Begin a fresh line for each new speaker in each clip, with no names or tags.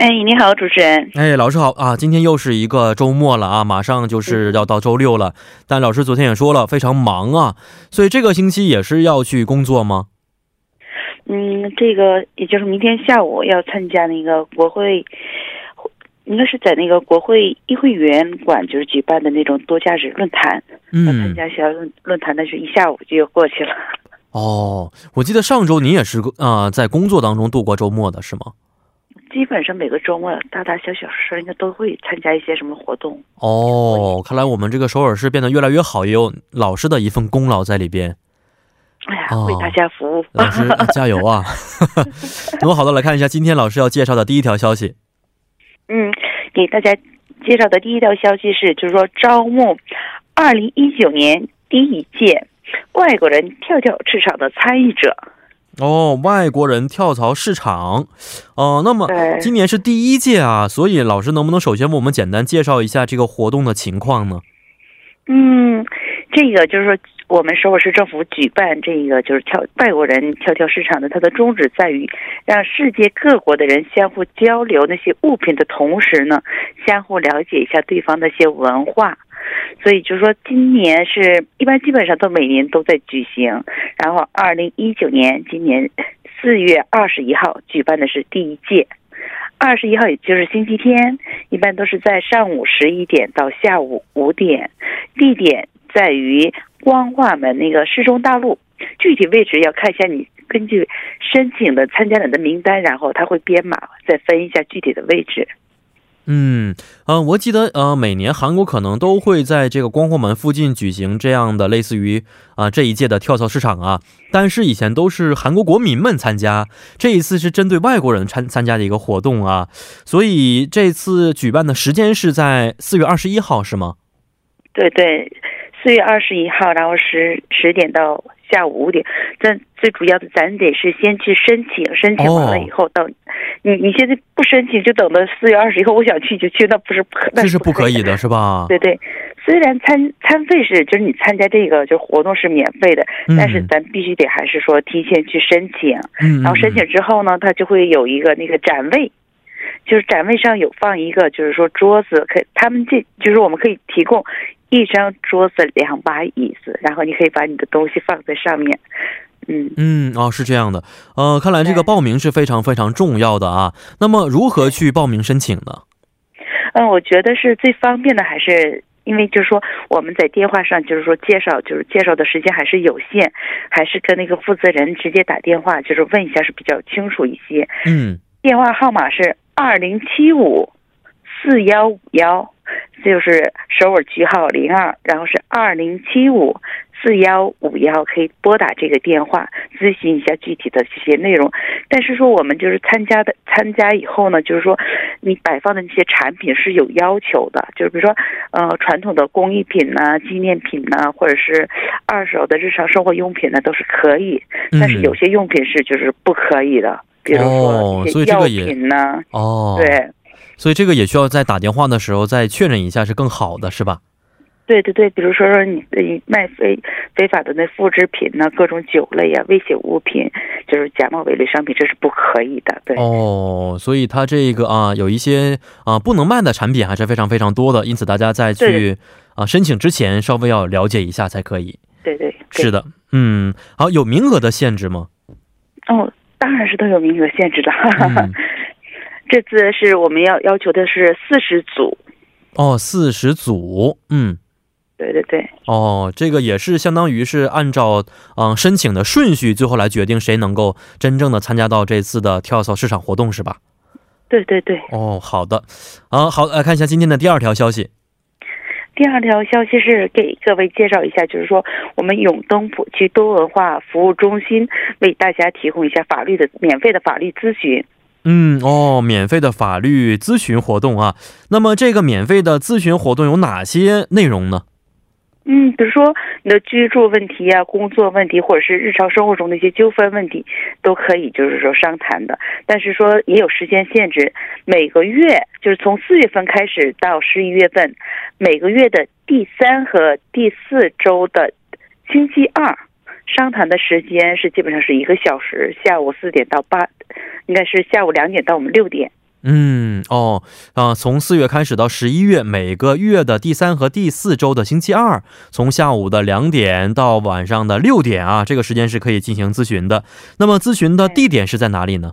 哎，你好，主持人。
哎，老师好啊！今天又是一个周末了啊，马上就是要到周六了。但老师昨天也说了，非常忙啊，所以这个星期也是要去工作吗？
嗯，这个也就是明天下午要参加那个国会，应该是在那个国会议会员馆就是举办的那种多价值论坛。嗯，参加小论论坛的是一下午就过去了。
哦，我记得上周你也是啊，在工作当中度过周末的是吗？
基本上每个周末大大小小事应该都会参加一些什么活动。
哦，看来我们这个首尔市变得越来越好，也有老师的一份功劳在里边。
哎呀，为大家服务，
老师加油啊！那么好的，来看一下今天老师要介绍的第一条消息。
嗯，给大家介绍的第一条消息是，就是说招募二零一九年第一届外国人跳跳市场的参与者。
哦，外国人跳槽市场，哦，那么今年是第一届啊，所以老师能不能首先为我们简单介绍一下这个活动的情况呢？
嗯，这个就是说。我们首尔市政府举办这个就是跳外国人跳跳市场的，它的宗旨在于让世界各国的人相互交流那些物品的同时呢，相互了解一下对方的一些文化。所以就是说，今年是一般基本上都每年都在举行。然后，二零一九年今年四月二十一号举办的是第一届，二十一号也就是星期天，一般都是在上午十一点到下午五点，地点在于。光化门那个市中大路，具体位置要看一下你根据申请的参加人的名单，然后他会编码再分一下具体的位置。
嗯，呃，我记得呃，每年韩国可能都会在这个光化门附近举行这样的类似于啊这一届的跳蚤市场啊，但是以前都是韩国国民们参加，这一次是针对外国人参参加的一个活动啊，所以这次举办的时间是在四月二十一号是吗？
对对。四月二十一号，然后十十点到下午五点。但最主要的，咱得是先去申请，申请完了以后到你你现在不申请，就等到四月二十以后，我想去就去，那不是
那是不可以的，是吧？
对对，虽然参参费是就是你参加这个就活动是免费的，但是咱必须得还是说提前去申请。嗯。然后申请之后呢，他就会有一个那个展位，就是展位上有放一个，就是说桌子，可他们这就是我们可以提供。一张桌子，两把椅子，然后你可以把你的东西放在上面。嗯
嗯，哦，是这样的。呃，看来这个报名是非常非常重要的啊。那么，如何去报名申请呢？
嗯，我觉得是最方便的，还是因为就是说我们在电话上就是说介绍，就是介绍的时间还是有限，还是跟那个负责人直接打电话，就是问一下是比较清楚一些。嗯，电话号码是二零七五四幺五幺。就是首尔区号零二，然后是二零七五四幺五幺，可以拨打这个电话咨询一下具体的这些内容。但是说我们就是参加的参加以后呢，就是说你摆放的那些产品是有要求的，就是比如说呃传统的工艺品呢、纪念品呢，或者是二手的日常生活用品呢，都是可以。但是有些用品是就是不可以的，比如说一些药品呢。哦，对。
所以这个也需要在打电话的时候再确认一下是更好的，是吧？
对对对，比如说说你你卖非非法的那复制品呢，各种酒类呀、危险物品，就是假冒伪劣商品，这是不可以的。对
哦，所以它这个啊，有一些啊不能卖的产品还是非常非常多的，因此大家在去啊申请之前稍微要了解一下才可以。
对对，
是的，嗯，好，有名额的限制吗？
哦，当然是都有名额限制的。这次是我们要要求的是四十组，
哦，四十组，嗯，
对对对，
哦，这个也是相当于是按照嗯申请的顺序，最后来决定谁能够真正的参加到这次的跳蚤市场活动，是吧？
对对对，
哦，好的，啊，好，来看一下今天的第二条消息。
第二条消息是给各位介绍一下，就是说我们永登浦区多文化服务中心为大家提供一下法律的免费的法律咨询。
嗯哦，免费的法律咨询活动啊。那么这个免费的咨询活动有哪些内容呢？
嗯，比如说你的居住问题啊、工作问题，或者是日常生活中的一些纠纷问题，都可以就是说商谈的。但是说也有时间限制，每个月就是从四月份开始到十一月份，每个月的第三和第四周的星期二，商谈的时间是基本上是一个小时，下午四点到八，应该是下午两点到我们六点。
嗯哦，啊，从四月开始到十一月，每个月的第三和第四周的星期二，从下午的两点到晚上的六点啊，这个时间是可以进行咨询的。那么咨询的地点是在哪里呢？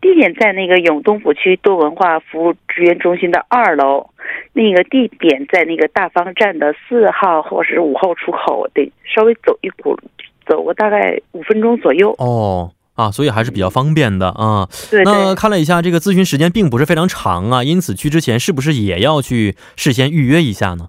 地点在那个永东府区多文化服务支援中心的二楼，那个地点在那个大方站的四号或是五号出口，得稍微走一股，走个大概五分钟左右。
哦。啊，所以还是比较方便的啊。
对，
那看了一下，这个咨询时间并不是非常长啊，因此去之前是不是也要去事先预约一下呢？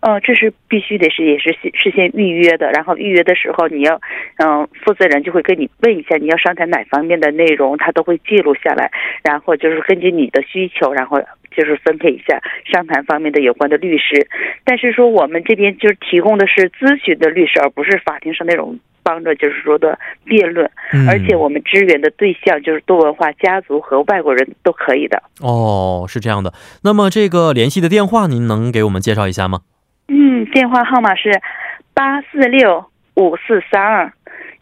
呃，这是必须得是也是事先预约的。然后预约的时候，你要，嗯，负责人就会跟你问一下你要商谈哪方面的内容，他都会记录下来。然后就是根据你的需求，然后就是分配一下商谈方面的有关的律师。但是说我们这边就是提供的是咨询的律师，而不是法庭上那种。帮着就是说的辩论，而且我们支援的对象就是多文化家族和外国人都可以的。
哦，是这样的。那么这个联系的电话，您能给我们介绍一下吗？
嗯，电话号码是八四六五四三二。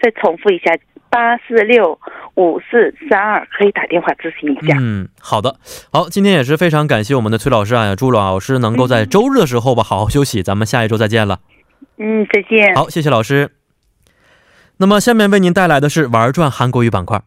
再重复一下，八四六五四三二，可以打电话咨询一下。
嗯，好的，好，今天也是非常感谢我们的崔老师啊，朱老师能够在周日的时候吧好好休息，咱们下一周再见了。
嗯，再见。
好，谢谢老师。那么，下面为您带来的是玩转韩国语板块。